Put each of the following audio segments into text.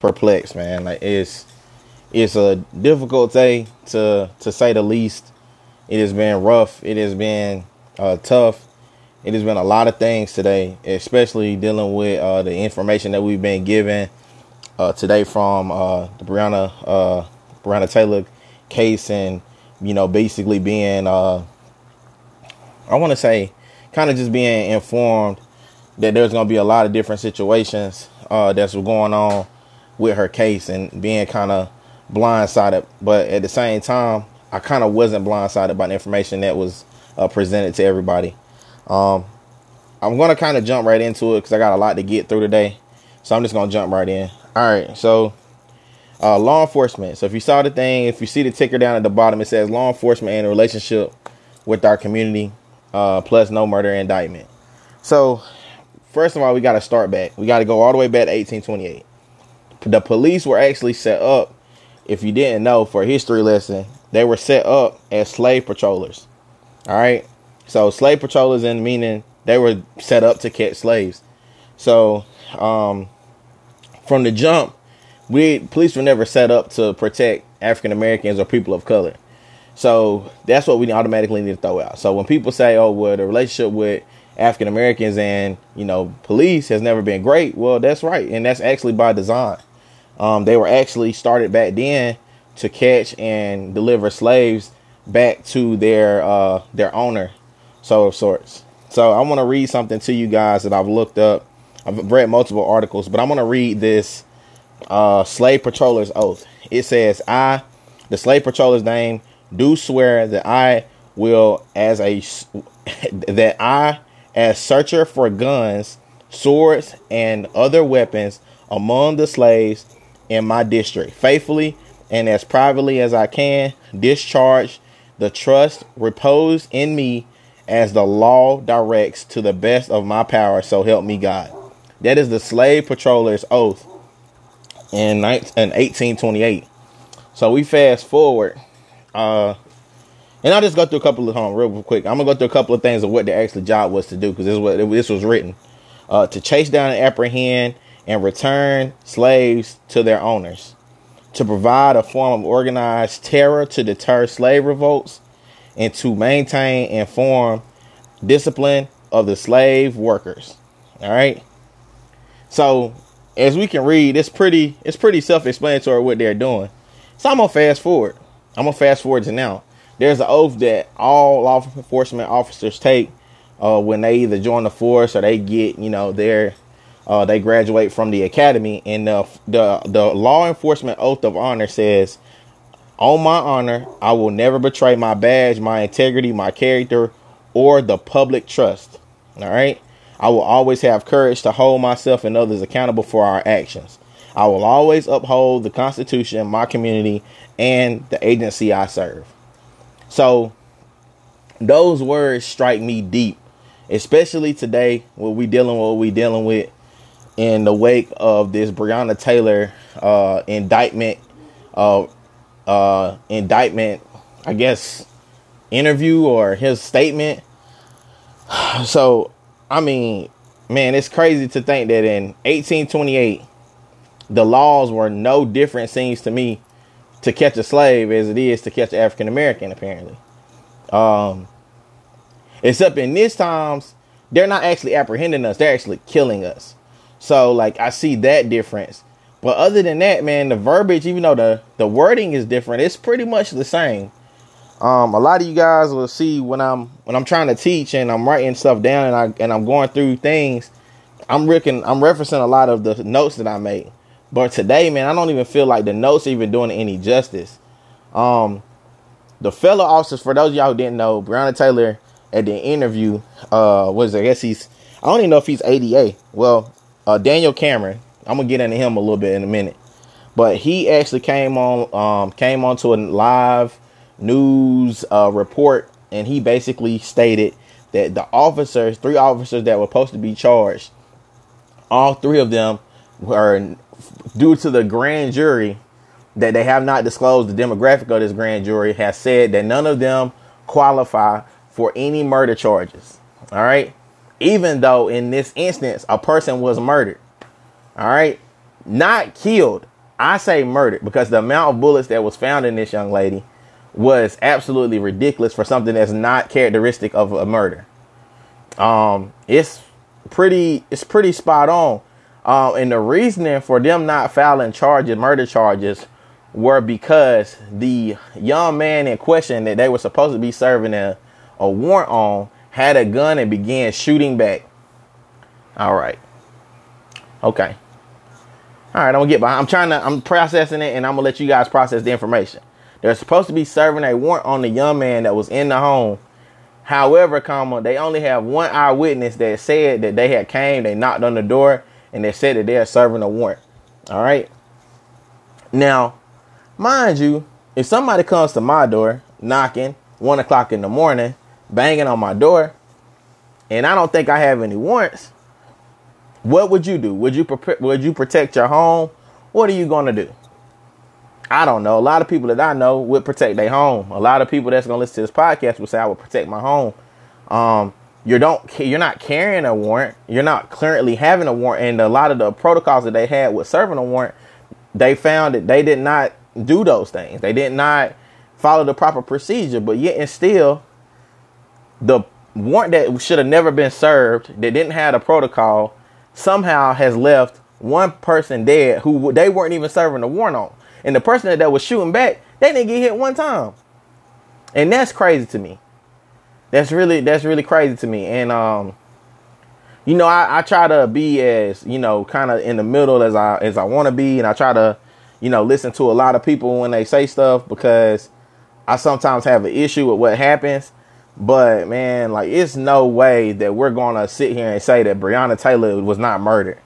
perplexed, man. Like it's it's a difficult day to to say the least. It has been rough. It has been uh, tough. It has been a lot of things today, especially dealing with uh, the information that we've been given uh, today from uh, the Breonna uh, Breonna Taylor case, and you know, basically being uh, I want to say, kind of just being informed that there's going to be a lot of different situations that's going on with her case, and being kind of blindsided. But at the same time, I kind of wasn't blindsided by the information that was presented to everybody. Um, I'm gonna kind of jump right into it because I got a lot to get through today. So I'm just gonna jump right in. All right, so uh, law enforcement. So if you saw the thing, if you see the ticker down at the bottom, it says law enforcement and relationship with our community, uh, plus no murder indictment. So first of all, we got to start back. We got to go all the way back to 1828. The police were actually set up. If you didn't know, for a history lesson, they were set up as slave patrollers. All right. So slave patrollers in meaning they were set up to catch slaves. So um, from the jump, we police were never set up to protect African Americans or people of color. So that's what we automatically need to throw out. So when people say, "Oh, well, the relationship with African Americans and you know police has never been great," well, that's right, and that's actually by design. Um, they were actually started back then to catch and deliver slaves back to their uh, their owner so of sorts. So I want to read something to you guys that I've looked up. I've read multiple articles, but I'm going to read this uh, slave patroller's oath. It says, "I, the slave patroller's name, do swear that I will, as a that I, as searcher for guns, swords, and other weapons among the slaves in my district, faithfully and as privately as I can, discharge the trust reposed in me." as the law directs to the best of my power, so help me God. That is the slave patroller's oath in, 1828. So we fast forward, uh, and I'll just go through a couple of home real quick. I'm gonna go through a couple of things of what the actual job was to do because this is what this was written uh, to chase down and apprehend and return slaves to their owners, to provide a form of organized terror to deter slave revolts and to maintain and form discipline of the slave workers. All right. So as we can read, it's pretty it's pretty self-explanatory what they're doing. So I'm gonna fast forward. I'm gonna fast forward to now. There's an oath that all law enforcement officers take uh, when they either join the force or they get, you know, their uh, they graduate from the academy. And the, the the law enforcement oath of honor says on my honor, I will never betray my badge, my integrity, my character, or the public trust. All right. I will always have courage to hold myself and others accountable for our actions. I will always uphold the Constitution, my community, and the agency I serve. So, those words strike me deep, especially today when we dealing with what we dealing with in the wake of this Breonna Taylor uh, indictment uh, uh, indictment, I guess, interview or his statement. So, I mean, man, it's crazy to think that in 1828, the laws were no different, seems to me, to catch a slave as it is to catch an African American, apparently. Um, except in this times, they're not actually apprehending us, they're actually killing us. So, like, I see that difference. But other than that, man, the verbiage, even though the, the wording is different, it's pretty much the same. Um, a lot of you guys will see when I'm when I'm trying to teach and I'm writing stuff down and I and I'm going through things, I'm ricking, I'm referencing a lot of the notes that I made. But today, man, I don't even feel like the notes even doing any justice. Um, the fellow officers, for those of y'all who didn't know, Breonna Taylor at the interview, uh, was I guess he's I don't even know if he's ADA. Well, uh, Daniel Cameron, I'm gonna get into him a little bit in a minute. But he actually came on um, came onto a live news uh, report and he basically stated that the officers, three officers that were supposed to be charged, all three of them were due to the grand jury that they have not disclosed the demographic of this grand jury has said that none of them qualify for any murder charges. All right. Even though in this instance a person was murdered. All right. not killed. I say murdered because the amount of bullets that was found in this young lady was absolutely ridiculous for something that's not characteristic of a murder. Um, it's pretty, it's pretty spot on. Um, and the reasoning for them not filing charges, murder charges, were because the young man in question that they were supposed to be serving a, a warrant on had a gun and began shooting back. All right. Okay. All right, I'm gonna get behind. I'm trying to. I'm processing it, and I'm gonna let you guys process the information. They're supposed to be serving a warrant on the young man that was in the home. However, comma, they only have one eyewitness that said that they had came, they knocked on the door, and they said that they are serving a warrant. All right. Now, mind you, if somebody comes to my door knocking one o'clock in the morning, banging on my door, and I don't think I have any warrants, what would you do? Would you pre- would you protect your home? What are you gonna do? I don't know. A lot of people that I know would protect their home. A lot of people that's gonna listen to this podcast would say I would protect my home. Um, you don't you're not carrying a warrant. You're not currently having a warrant, and a lot of the protocols that they had with serving a warrant, they found that they did not do those things. They did not follow the proper procedure. But yet and still, the warrant that should have never been served, that didn't have a protocol, somehow has left one person dead who they weren't even serving the warrant on. And the person that was shooting back, they didn't get hit one time. And that's crazy to me. That's really that's really crazy to me. And um, you know, I, I try to be as, you know, kind of in the middle as I as I want to be, and I try to, you know, listen to a lot of people when they say stuff because I sometimes have an issue with what happens. But man, like it's no way that we're gonna sit here and say that Breonna Taylor was not murdered.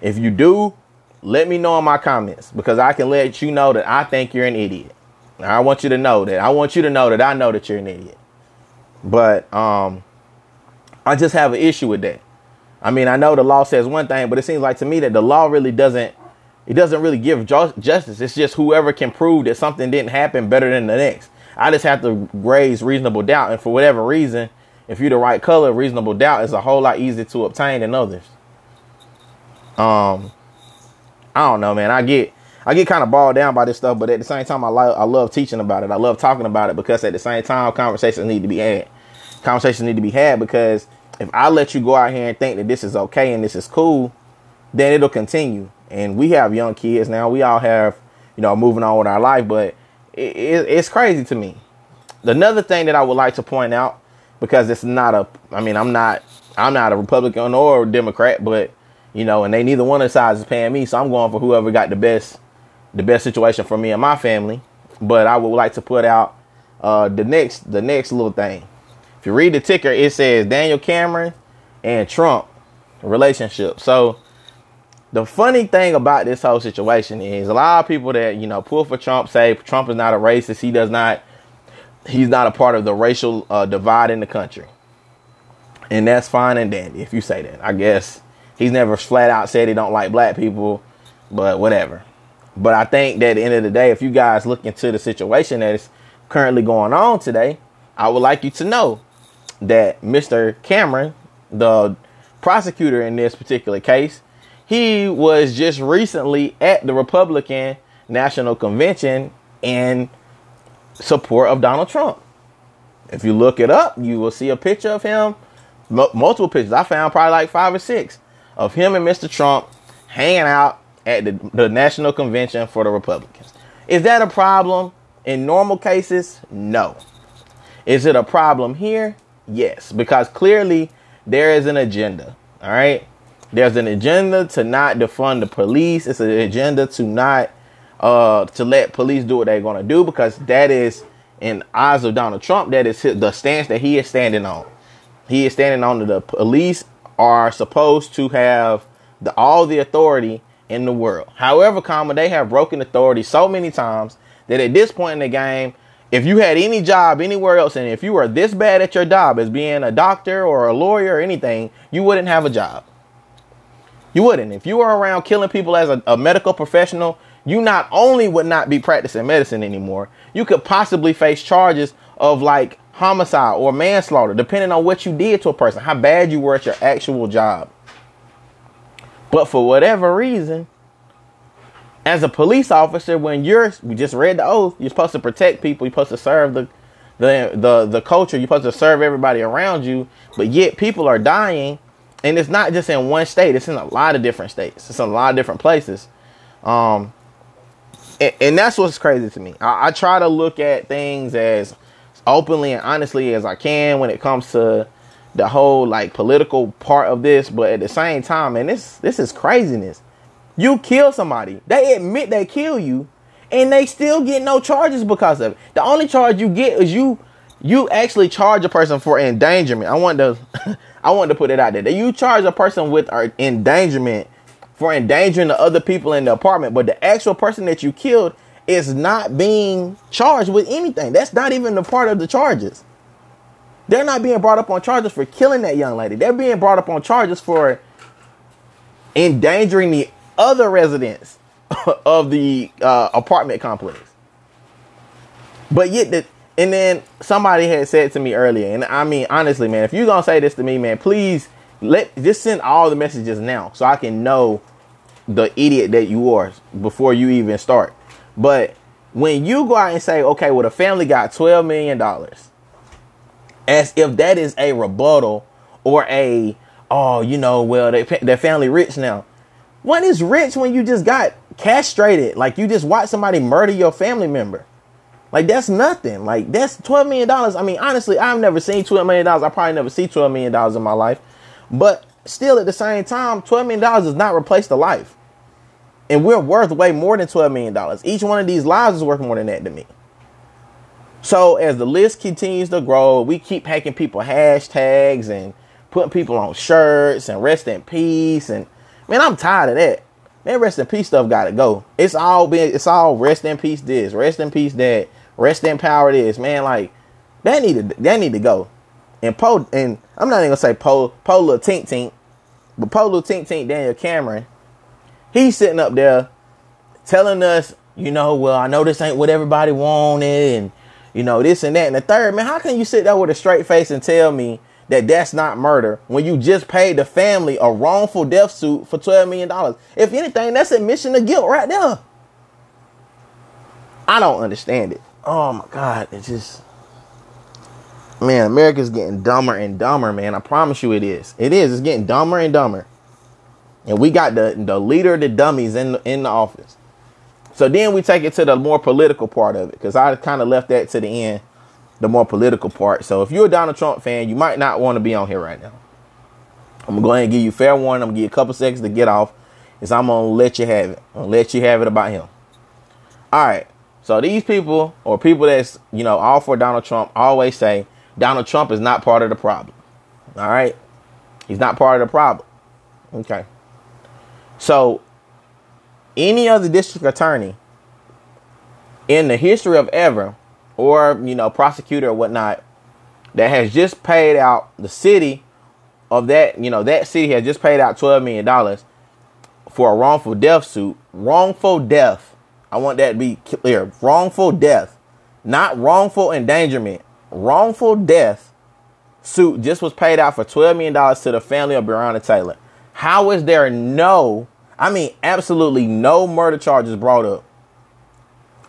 If you do, let me know in my comments because I can let you know that I think you're an idiot. I want you to know that. I want you to know that I know that you're an idiot. But um I just have an issue with that. I mean, I know the law says one thing, but it seems like to me that the law really doesn't it doesn't really give justice. It's just whoever can prove that something didn't happen better than the next. I just have to raise reasonable doubt. And for whatever reason, if you're the right color, reasonable doubt is a whole lot easier to obtain than others. Um, I don't know, man. I get I get kind of bogged down by this stuff, but at the same time, I like I love teaching about it. I love talking about it because at the same time, conversations need to be had. Conversations need to be had because if I let you go out here and think that this is okay and this is cool, then it'll continue. And we have young kids now. We all have, you know, moving on with our life, but it, it, it's crazy to me. Another thing that I would like to point out, because it's not a, I mean, I'm not, I'm not a Republican or a Democrat, but you know, and they neither one of the sides is paying me, so I'm going for whoever got the best, the best situation for me and my family. But I would like to put out uh, the next, the next little thing. If you read the ticker, it says Daniel Cameron and Trump relationship. So the funny thing about this whole situation is a lot of people that you know pull for Trump say Trump is not a racist. He does not. He's not a part of the racial uh, divide in the country, and that's fine and dandy if you say that. I guess he's never flat out said he don't like black people, but whatever. But I think that at the end of the day, if you guys look into the situation that is currently going on today, I would like you to know that Mr. Cameron, the prosecutor in this particular case, he was just recently at the Republican National Convention in support of Donald Trump. If you look it up, you will see a picture of him, m- multiple pictures. I found probably like five or six of him and Mr. Trump hanging out at the, the National Convention for the Republicans. Is that a problem in normal cases? No. Is it a problem here? Yes, because clearly there is an agenda. All right. There's an agenda to not defund the police. It's an agenda to not uh to let police do what they're gonna do because that is in eyes of Donald Trump, that is the stance that he is standing on. He is standing on the police are supposed to have the all the authority in the world. However, comma, they have broken authority so many times that at this point in the game, if you had any job anywhere else and if you were this bad at your job as being a doctor or a lawyer or anything, you wouldn't have a job. You wouldn't. If you were around killing people as a, a medical professional, you not only would not be practicing medicine anymore, you could possibly face charges of like homicide or manslaughter, depending on what you did to a person, how bad you were at your actual job. But for whatever reason, as a police officer, when you're we just read the oath, you're supposed to protect people, you're supposed to serve the the the the culture, you're supposed to serve everybody around you, but yet people are dying and it's not just in one state, it's in a lot of different states. It's in a lot of different places. Um and, and that's what's crazy to me. I, I try to look at things as openly and honestly as I can when it comes to the whole like political part of this, but at the same time, and this this is craziness. You kill somebody. They admit they kill you, and they still get no charges because of it. The only charge you get is you you actually charge a person for endangerment. I want to I want to put it out there that you charge a person with endangerment for endangering the other people in the apartment, but the actual person that you killed is not being charged with anything. That's not even the part of the charges. They're not being brought up on charges for killing that young lady. They're being brought up on charges for endangering the other residents of the uh, apartment complex. But yet, the, and then somebody had said to me earlier, and I mean, honestly, man, if you're gonna say this to me, man, please let just send all the messages now so I can know the idiot that you are before you even start. But when you go out and say, okay, well, the family got $12 million, as if that is a rebuttal or a, oh, you know, well, they, their family rich now. What is rich when you just got castrated? Like you just watched somebody murder your family member. Like that's nothing. Like that's twelve million dollars. I mean, honestly, I've never seen twelve million dollars. I probably never see twelve million dollars in my life. But still, at the same time, twelve million dollars does not replace the life. And we're worth way more than twelve million dollars. Each one of these lives is worth more than that to me. So as the list continues to grow, we keep hacking people hashtags and putting people on shirts and rest in peace and Man, I'm tired of that. Man, rest in peace stuff gotta go. It's all been it's all rest in peace this, rest in peace that, rest in power this. Man, like that need to that need to go. And Poe and I'm not even gonna say Poe little tink tink, but little tink tink Daniel Cameron, he's sitting up there telling us, you know, well, I know this ain't what everybody wanted, and you know this and that and the third. Man, how can you sit there with a straight face and tell me that that's not murder when you just paid the family a wrongful death suit for $12 million. If anything, that's admission of guilt right there. I don't understand it. Oh my God. It's just, man, America's getting dumber and dumber, man. I promise you it is. It is. It's getting dumber and dumber. And we got the, the leader of the dummies in, in the office. So then we take it to the more political part of it because I kind of left that to the end the more political part. So if you're a Donald Trump fan, you might not want to be on here right now. I'm gonna go ahead and give you fair warning. I'm gonna give you a couple seconds to get off. Is I'm gonna let you have it. I'm gonna let you have it about him. All right. So these people or people that's you know all for Donald Trump always say Donald Trump is not part of the problem. All right. He's not part of the problem. Okay. So any other district attorney in the history of ever or you know prosecutor or whatnot that has just paid out the city of that you know that city has just paid out 12 million dollars for a wrongful death suit. Wrongful death. I want that to be clear. Wrongful death. Not wrongful endangerment. Wrongful death suit just was paid out for 12 million dollars to the family of Breonna Taylor. How is there no i mean absolutely no murder charges brought up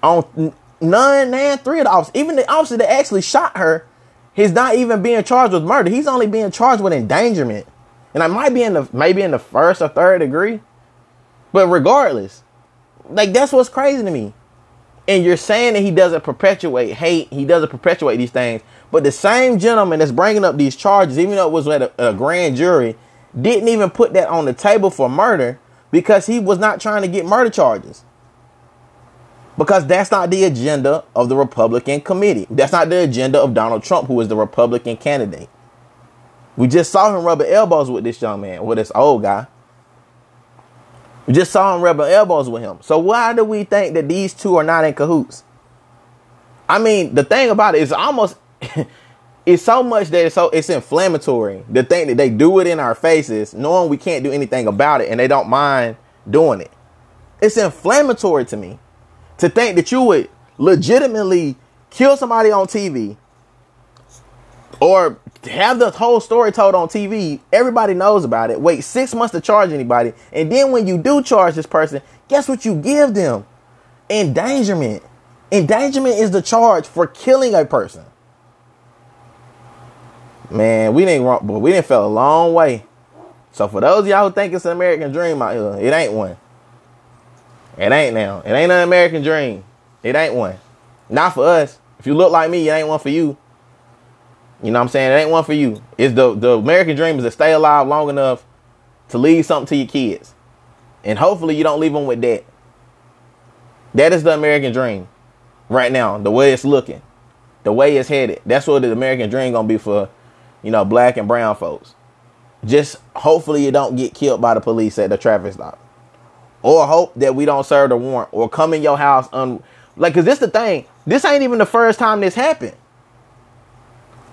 on none and three of the officers, even the officer that actually shot her, he's not even being charged with murder. He's only being charged with endangerment. And I might be in the maybe in the first or third degree. But regardless, like that's what's crazy to me. And you're saying that he doesn't perpetuate hate, he doesn't perpetuate these things. But the same gentleman that's bringing up these charges, even though it was at a, a grand jury, didn't even put that on the table for murder because he was not trying to get murder charges because that's not the agenda of the Republican committee. That's not the agenda of Donald Trump, who is the Republican candidate. We just saw him rubbing elbows with this young man, with this old guy. We just saw him rubbing elbows with him. So why do we think that these two are not in cahoots? I mean, the thing about it is almost it's so much that it's so it's inflammatory. The thing that they do it in our faces, knowing we can't do anything about it, and they don't mind doing it. It's inflammatory to me to think that you would legitimately kill somebody on TV, or have the whole story told on TV. Everybody knows about it. Wait six months to charge anybody, and then when you do charge this person, guess what you give them? Endangerment. Endangerment is the charge for killing a person. Man, we didn't but we didn't fell a long way. So for those y'all who think it's an American dream out here, it ain't one. It ain't now. It ain't an American dream. It ain't one. Not for us. If you look like me, it ain't one for you. You know what I'm saying? It ain't one for you. It's the the American dream is to stay alive long enough to leave something to your kids. And hopefully you don't leave them with that. That is the American dream right now, the way it's looking, the way it's headed. That's what the American dream gonna be for, you know, black and brown folks. Just hopefully you don't get killed by the police at the traffic stop. Or hope that we don't serve the warrant or come in your house un like cause this the thing. This ain't even the first time this happened.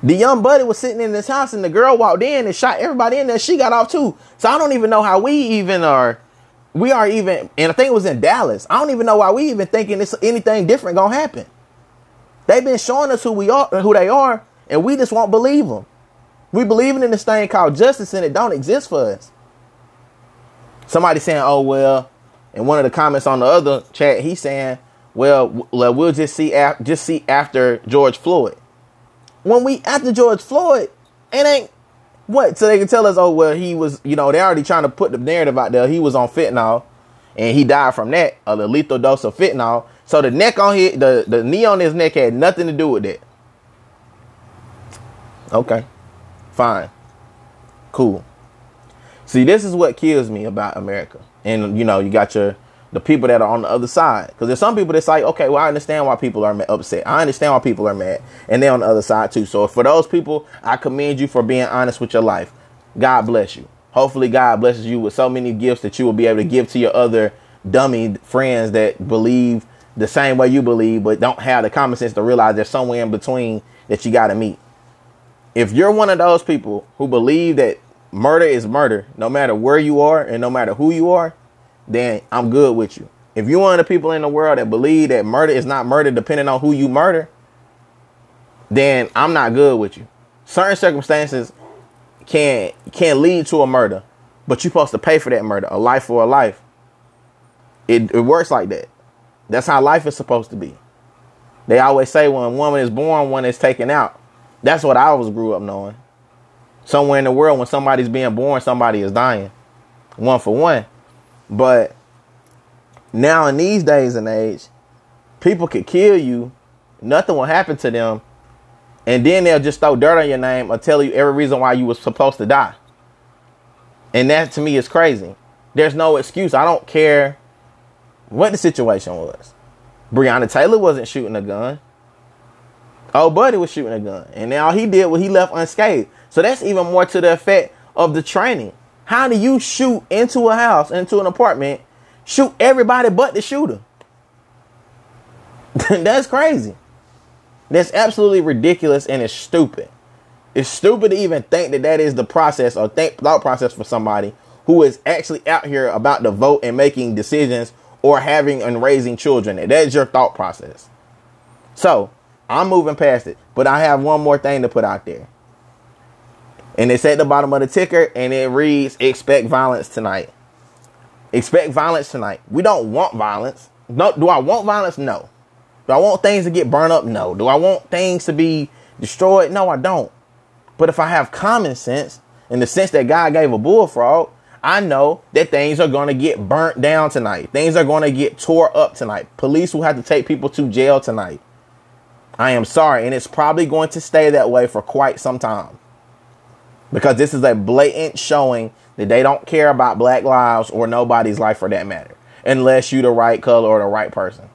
The young buddy was sitting in this house and the girl walked in and shot everybody in there. She got off too. So I don't even know how we even are. We are even, and I think it was in Dallas. I don't even know why we even thinking this anything different gonna happen. They've been showing us who we are, who they are, and we just won't believe them. We believing in this thing called justice, and it don't exist for us. Somebody saying, "Oh well," and one of the comments on the other chat, he's saying, "Well, we'll just see, just see after George Floyd." when we after George Floyd, it ain't what so they can tell us, oh well, he was, you know, they're already trying to put the narrative out there. He was on fentanyl, and he died from that, a lethal dose of fentanyl. So the neck on his, the the knee on his neck had nothing to do with that. Okay, fine, cool. See, this is what kills me about America, and you know, you got your the people that are on the other side. Because there's some people that's like, okay, well, I understand why people are upset. I understand why people are mad. And they're on the other side too. So for those people, I commend you for being honest with your life. God bless you. Hopefully, God blesses you with so many gifts that you will be able to give to your other dummy friends that believe the same way you believe, but don't have the common sense to realize there's somewhere in between that you got to meet. If you're one of those people who believe that murder is murder, no matter where you are and no matter who you are, then I'm good with you. If you're one of the people in the world that believe that murder is not murder depending on who you murder, then I'm not good with you. Certain circumstances can can lead to a murder, but you're supposed to pay for that murder, a life for a life. It, it works like that. That's how life is supposed to be. They always say when a woman is born, one is taken out. That's what I was grew up knowing. Somewhere in the world, when somebody's being born, somebody is dying. One for one. But now in these days and age, people could kill you, nothing will happen to them, and then they'll just throw dirt on your name or tell you every reason why you was supposed to die. And that to me is crazy. There's no excuse. I don't care what the situation was. Breonna Taylor wasn't shooting a gun. Oh, Buddy was shooting a gun. And now he did what he left unscathed. So that's even more to the effect of the training. How do you shoot into a house, into an apartment, shoot everybody but the shooter? That's crazy. That's absolutely ridiculous and it's stupid. It's stupid to even think that that is the process or think thought process for somebody who is actually out here about to vote and making decisions or having and raising children. That is your thought process. So I'm moving past it, but I have one more thing to put out there. And it's at the bottom of the ticker and it reads expect violence tonight. Expect violence tonight. We don't want violence. No, do I want violence? No. Do I want things to get burned up? No. Do I want things to be destroyed? No, I don't. But if I have common sense, in the sense that God gave a bullfrog, I know that things are going to get burnt down tonight. Things are going to get tore up tonight. Police will have to take people to jail tonight. I am sorry, and it's probably going to stay that way for quite some time because this is a blatant showing that they don't care about black lives or nobody's life for that matter, unless you the right color or the right person.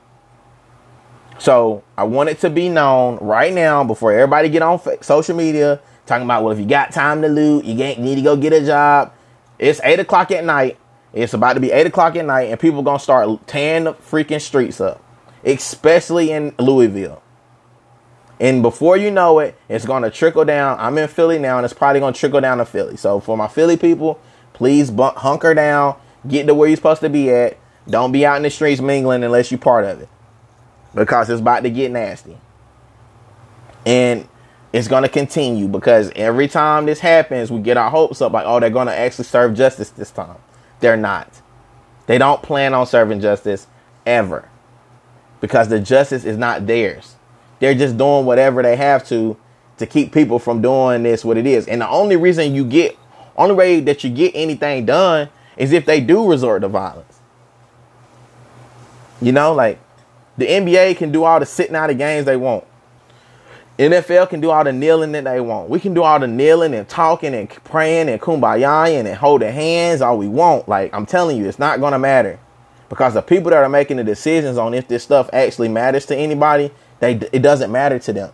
So I want it to be known right now before everybody get on social media talking about well if you got time to loot, you need to go get a job. It's eight o'clock at night. It's about to be eight o'clock at night, and people gonna start tearing the freaking streets up, especially in Louisville. And before you know it, it's going to trickle down. I'm in Philly now, and it's probably going to trickle down to Philly. So for my Philly people, please bunk, hunker down, get to where you're supposed to be at. Don't be out in the streets mingling unless you're part of it, because it's about to get nasty. And It's going to continue because every time this happens, we get our hopes up like, oh, they're going to actually serve justice this time. They're not. They don't plan on serving justice ever because the justice is not theirs. They're just doing whatever they have to to keep people from doing this what it is. And the only reason you get only way that you get anything done is if they do resort to violence. You know, like the NBA can do all the sitting out of games they want. NFL can do all the kneeling that they want. We can do all the kneeling and talking and praying and kumbaya and holding hands all we want. Like I'm telling you, it's not gonna matter because the people that are making the decisions on if this stuff actually matters to anybody, they it doesn't matter to them.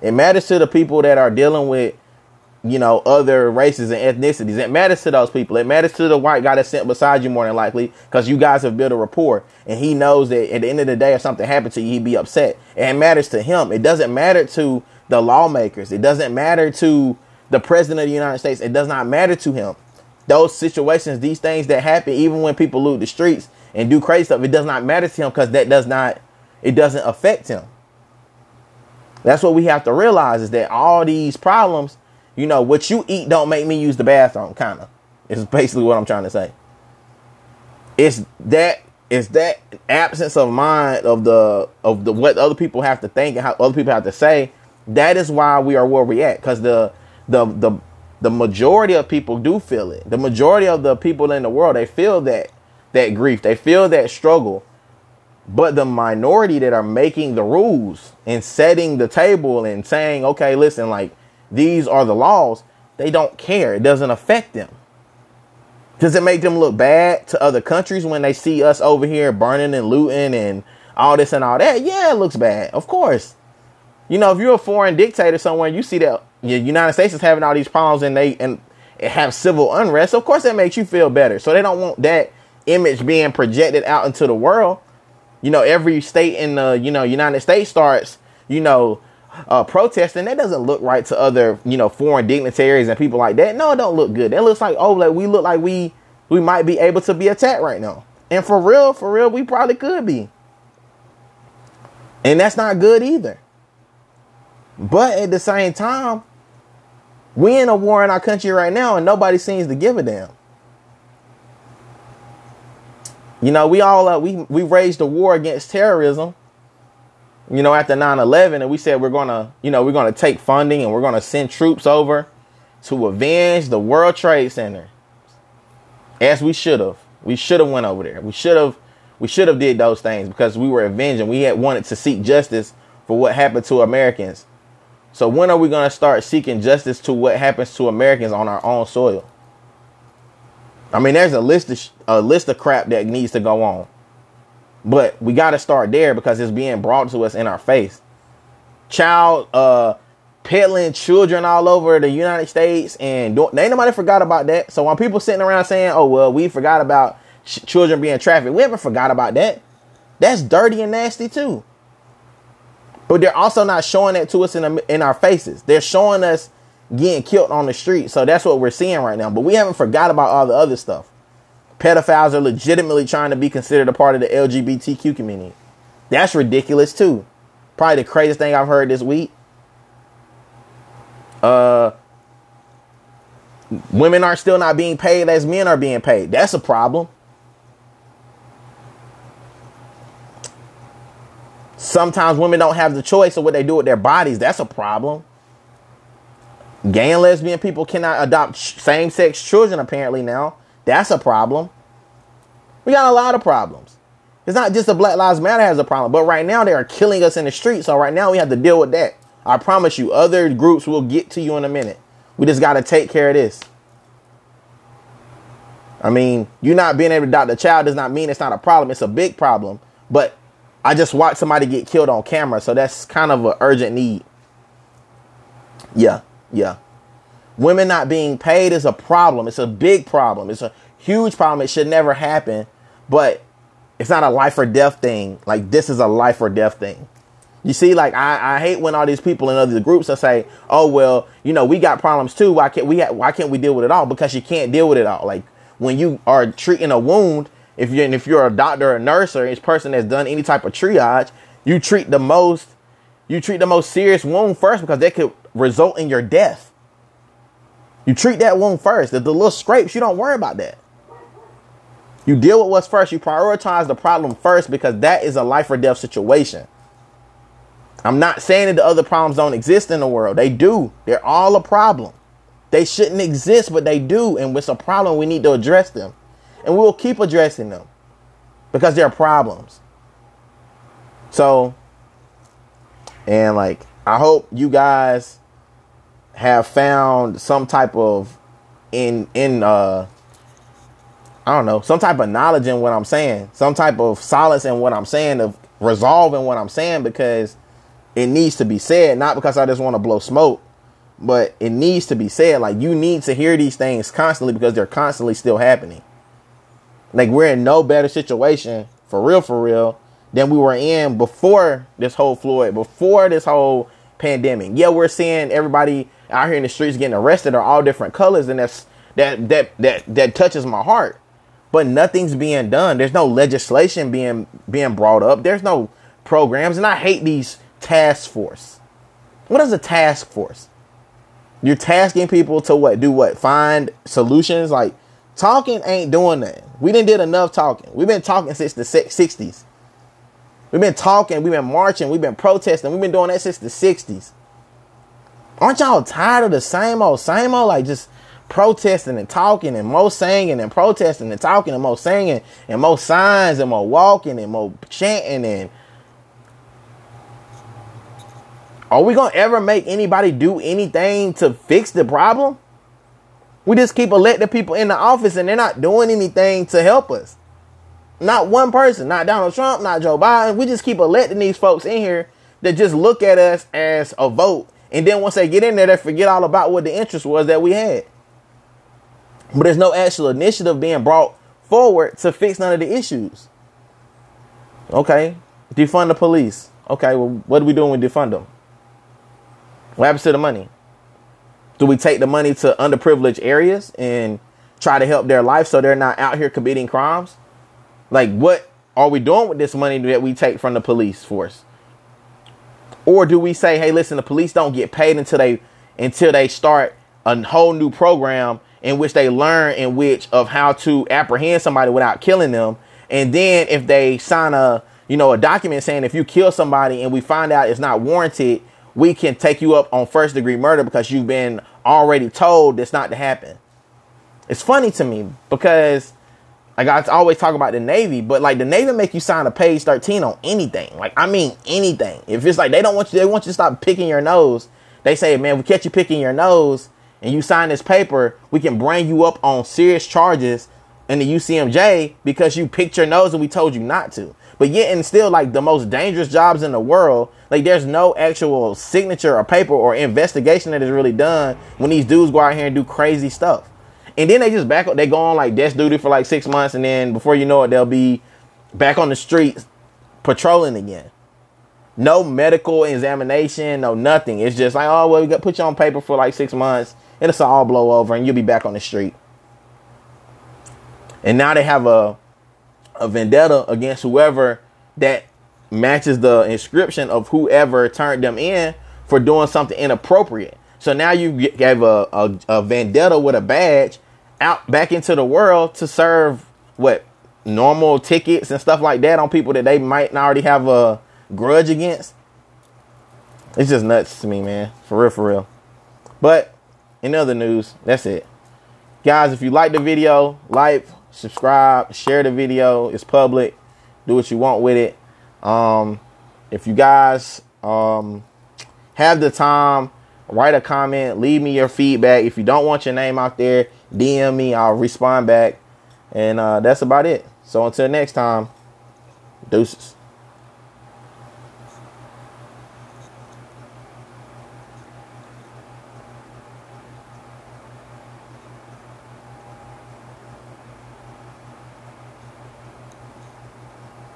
It matters to the people that are dealing with you know, other races and ethnicities. It matters to those people. It matters to the white guy that's sitting beside you more than likely because you guys have built a rapport and he knows that at the end of the day, if something happened to you, he'd be upset. And it matters to him. It doesn't matter to the lawmakers. It doesn't matter to the president of the United States. It does not matter to him. Those situations, these things that happen, even when people loot the streets and do crazy stuff, it does not matter to him because that does not, it doesn't affect him. That's what we have to realize is that all these problems you know, what you eat don't make me use the bathroom, kind of. Is basically what I'm trying to say. It's that it's that absence of mind of the of the what other people have to think and how other people have to say. That is why we are where we at. Because the the the the majority of people do feel it. The majority of the people in the world they feel that that grief. They feel that struggle. But the minority that are making the rules and setting the table and saying, okay, listen, like these are the laws, they don't care. It doesn't affect them. Does it make them look bad to other countries when they see us over here burning and looting and all this and all that? Yeah, it looks bad. Of course. You know, if you're a foreign dictator somewhere, you see that the United States is having all these problems and they and have civil unrest. Of course, that makes you feel better. So they don't want that image being projected out into the world. You know, every state in the you know United States starts you know uh, protesting, that doesn't look right to other, you know, foreign dignitaries and people like that. No, it don't look good. That looks like, oh, like we look like we we might be able to be attacked right now. And for real, for real, we probably could be. And that's not good either. But at the same time, we in a war in our country right now, and nobody seems to give a damn. You know, we all uh, we we raised a war against terrorism you know, after 9-11 and we said we're gonna, you know, we're gonna take funding and we're gonna send troops over to avenge the World Trade Center. As we should have. We should have went over there. We should have we should have did those things because we were avenging. We had wanted to seek justice for what happened to Americans. So when are we gonna start seeking justice to what happens to Americans on our own soil? I mean, there's a list of a list of crap that needs to go on. But we got to start there because it's being brought to us in our face. Child uh peddling children all over the United States and don't, ain't nobody forgot about that. So when people sitting around saying, "Oh well, we forgot about ch- children being trafficked," we haven't forgot about that. That's dirty and nasty too. But they're also not showing that to us in the, in our faces. They're showing us getting killed on the street. So that's what we're seeing right now. But we haven't forgot about all the other stuff pedophiles are legitimately trying to be considered a part of the LGBTQ community. That's ridiculous too. Probably the craziest thing I've heard this week. Uh, women are still not being paid as men are being paid. That's a problem. Sometimes women don't have the choice of what they do with their bodies. That's a problem. Gay and lesbian people cannot adopt same sex children apparently now. That's a problem. We got a lot of problems. It's not just the Black Lives Matter has a problem, but right now they are killing us in the street. So right now we have to deal with that. I promise you, other groups will get to you in a minute. We just got to take care of this. I mean, you not being able to adopt a child does not mean it's not a problem. It's a big problem. But I just watched somebody get killed on camera, so that's kind of an urgent need. Yeah, yeah. Women not being paid is a problem. It's a big problem. It's a huge problem. It should never happen, but it's not a life or death thing. Like this is a life or death thing. You see, like I, I hate when all these people in other groups are say, "Oh well, you know, we got problems too. Why can't we? Ha- why can't we deal with it all? Because you can't deal with it all. Like when you are treating a wound, if you if you're a doctor or a nurse or a person that's done any type of triage, you treat the most You treat the most serious wound first because that could result in your death. You treat that wound first. The, the little scrapes, you don't worry about that. You deal with what's first. You prioritize the problem first because that is a life or death situation. I'm not saying that the other problems don't exist in the world. They do. They're all a problem. They shouldn't exist, but they do. And it's a problem. We need to address them. And we'll keep addressing them because they're problems. So, and like, I hope you guys have found some type of in in uh I don't know, some type of knowledge in what I'm saying, some type of solace in what I'm saying, of resolving what I'm saying because it needs to be said, not because I just want to blow smoke, but it needs to be said. Like you need to hear these things constantly because they're constantly still happening. Like we're in no better situation for real, for real, than we were in before this whole Floyd, before this whole pandemic. Yeah, we're seeing everybody out here in the streets getting arrested are all different colors, and that's that that that that touches my heart. But nothing's being done. There's no legislation being being brought up. There's no programs, and I hate these task force. What is a task force? You're tasking people to what? Do what? Find solutions. Like talking ain't doing that. We didn't did enough talking. We've been talking since the 60s. We've been talking, we've been marching, we've been protesting, we've been doing that since the 60s. Aren't y'all tired of the same old, same old, like just protesting and talking and more singing and protesting and talking and more singing and more signs and more walking and more chanting and are we gonna ever make anybody do anything to fix the problem? We just keep electing people in the office and they're not doing anything to help us. Not one person, not Donald Trump, not Joe Biden. We just keep electing these folks in here that just look at us as a vote. And then once they get in there, they forget all about what the interest was that we had. But there's no actual initiative being brought forward to fix none of the issues. Okay, defund the police. Okay, well, what are we doing with defund them? What happens to the money? Do we take the money to underprivileged areas and try to help their life so they're not out here committing crimes? Like, what are we doing with this money that we take from the police force? Or do we say, hey, listen, the police don't get paid until they until they start a whole new program in which they learn in which of how to apprehend somebody without killing them. And then if they sign a you know a document saying if you kill somebody and we find out it's not warranted, we can take you up on first degree murder because you've been already told this not to happen. It's funny to me because like I always talk about the Navy, but like the Navy make you sign a page 13 on anything. Like I mean anything. If it's like they don't want you, they want you to stop picking your nose. They say, man, we catch you picking your nose and you sign this paper, we can bring you up on serious charges in the UCMJ because you picked your nose and we told you not to. But yet and still like the most dangerous jobs in the world, like there's no actual signature or paper or investigation that is really done when these dudes go out here and do crazy stuff. And then they just back up, they go on like desk duty for like six months, and then before you know it, they'll be back on the streets patrolling again. No medical examination, no nothing. It's just like, oh well, we got put you on paper for like six months, it'll all blow over, and you'll be back on the street. And now they have a a vendetta against whoever that matches the inscription of whoever turned them in for doing something inappropriate. So now you gave a, a, a vendetta with a badge out back into the world to serve what normal tickets and stuff like that on people that they might not already have a grudge against. It's just nuts to me, man. For real, for real. But in other news, that's it. Guys, if you like the video, like, subscribe, share the video. It's public. Do what you want with it. Um, if you guys um, have the time, write a comment, leave me your feedback. If you don't want your name out there, DM me, I'll respond back. And uh, that's about it. So until next time, deuces.